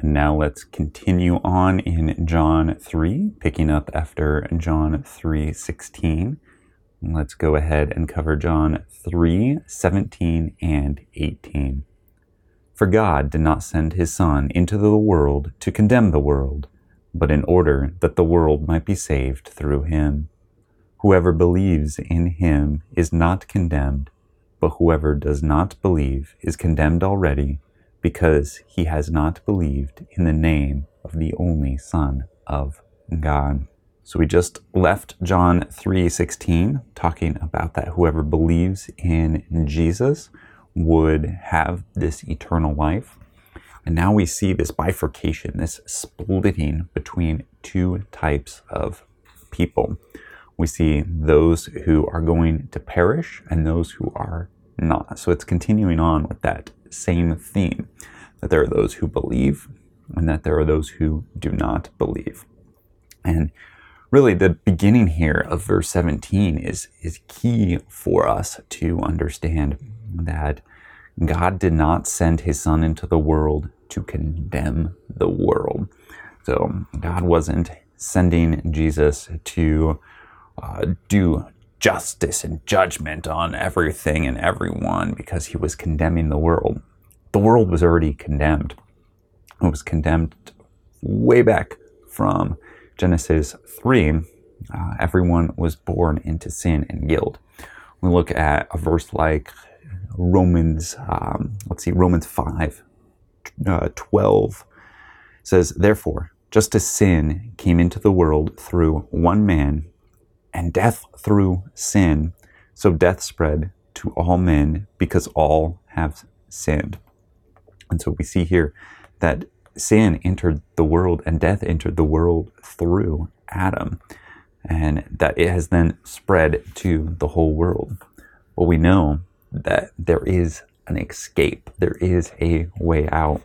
And now let's continue on in John 3, picking up after John 3:16. Let's go ahead and cover John 3:17 and 18. For God did not send his son into the world to condemn the world, but in order that the world might be saved through him. Whoever believes in him is not condemned, but whoever does not believe is condemned already because he has not believed in the name of the only Son of God. So we just left John 3:16 talking about that whoever believes in Jesus would have this eternal life. And now we see this bifurcation, this splitting between two types of people. We see those who are going to perish and those who are not. So it's continuing on with that same theme that there are those who believe and that there are those who do not believe. And really, the beginning here of verse 17 is, is key for us to understand that God did not send his son into the world to condemn the world. So God wasn't sending Jesus to uh, do justice and judgment on everything and everyone because he was condemning the world. The world was already condemned. It was condemned way back from Genesis 3. Uh, everyone was born into sin and guilt. We look at a verse like Romans, um, let's see, Romans 5 uh, 12 says, Therefore, just as sin came into the world through one man, and death through sin. So death spread to all men because all have sinned. And so we see here that sin entered the world and death entered the world through Adam, and that it has then spread to the whole world. But we know that there is an escape, there is a way out.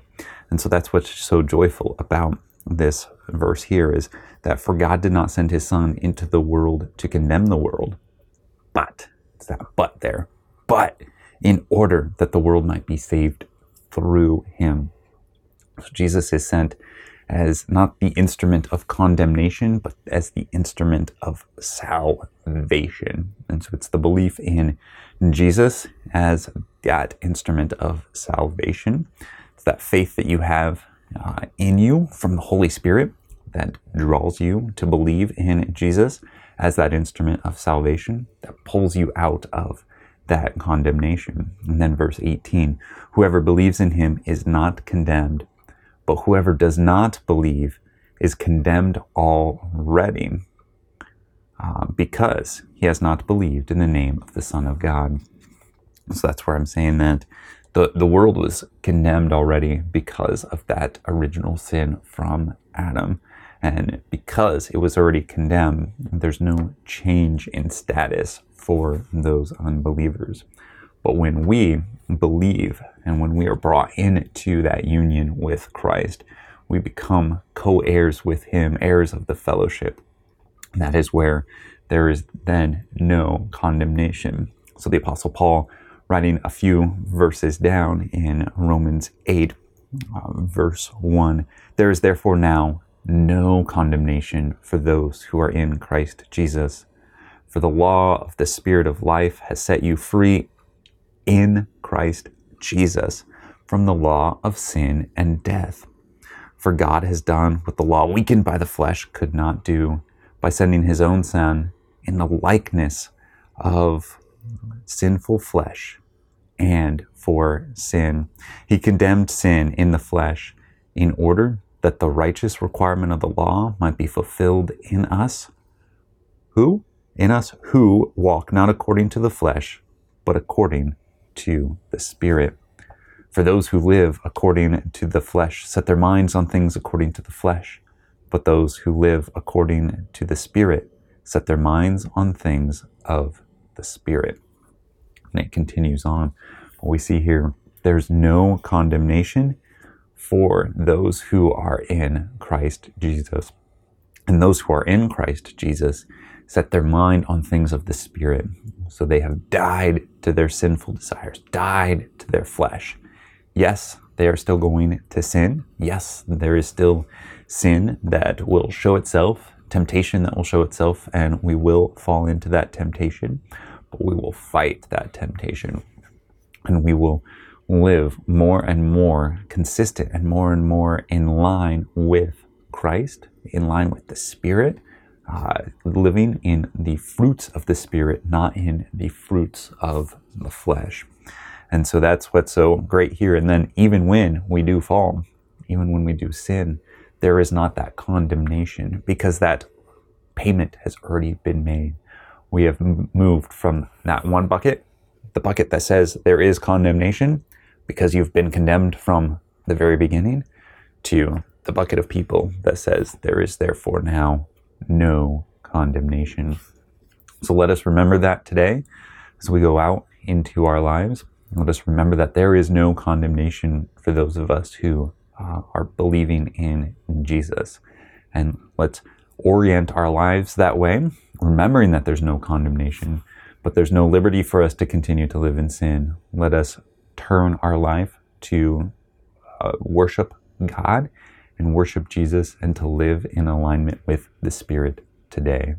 And so that's what's so joyful about this verse here is that for God did not send his son into the world to condemn the world, but it's that but there, but in order that the world might be saved through him. So Jesus is sent as not the instrument of condemnation, but as the instrument of salvation. And so it's the belief in Jesus as that instrument of salvation. It's that faith that you have uh, in you from the Holy Spirit that draws you to believe in Jesus as that instrument of salvation that pulls you out of that condemnation. And then verse 18 whoever believes in him is not condemned, but whoever does not believe is condemned already uh, because he has not believed in the name of the Son of God. So that's where I'm saying that the, the world was condemned already because of that original sin from Adam. And because it was already condemned, there's no change in status for those unbelievers. But when we believe and when we are brought into that union with Christ, we become co heirs with Him, heirs of the fellowship. That is where there is then no condemnation. So the Apostle Paul writing a few verses down in Romans 8, uh, verse 1. There is therefore now no condemnation for those who are in Christ Jesus. For the law of the Spirit of life has set you free in Christ Jesus from the law of sin and death. For God has done what the law weakened by the flesh could not do by sending his own Son in the likeness of sinful flesh and for sin. He condemned sin in the flesh in order that the righteous requirement of the law might be fulfilled in us. Who? In us who walk not according to the flesh, but according to the Spirit. For those who live according to the flesh set their minds on things according to the flesh, but those who live according to the Spirit set their minds on things of the Spirit. And it continues on. We see here there's no condemnation for those who are in Christ Jesus. And those who are in Christ Jesus set their mind on things of the Spirit. So they have died to their sinful desires, died to their flesh. Yes, they are still going to sin. Yes, there is still sin that will show itself, temptation that will show itself, and we will fall into that temptation, but we will fight that temptation and we will live more and more consistent and more and more in line with Christ, in line with the Spirit, uh, living in the fruits of the Spirit, not in the fruits of the flesh. And so that's what's so great here. And then, even when we do fall, even when we do sin, there is not that condemnation because that payment has already been made. We have moved from that one bucket, the bucket that says there is condemnation because you've been condemned from the very beginning, to the bucket of people that says there is therefore now no condemnation. So let us remember that today as we go out into our lives. Let us remember that there is no condemnation for those of us who uh, are believing in, Jesus. And let's orient our lives that way, remembering that there's no condemnation, but there's no liberty for us to continue to live in sin. Let us turn our life to uh, worship God and worship Jesus and to live in alignment with the Spirit today.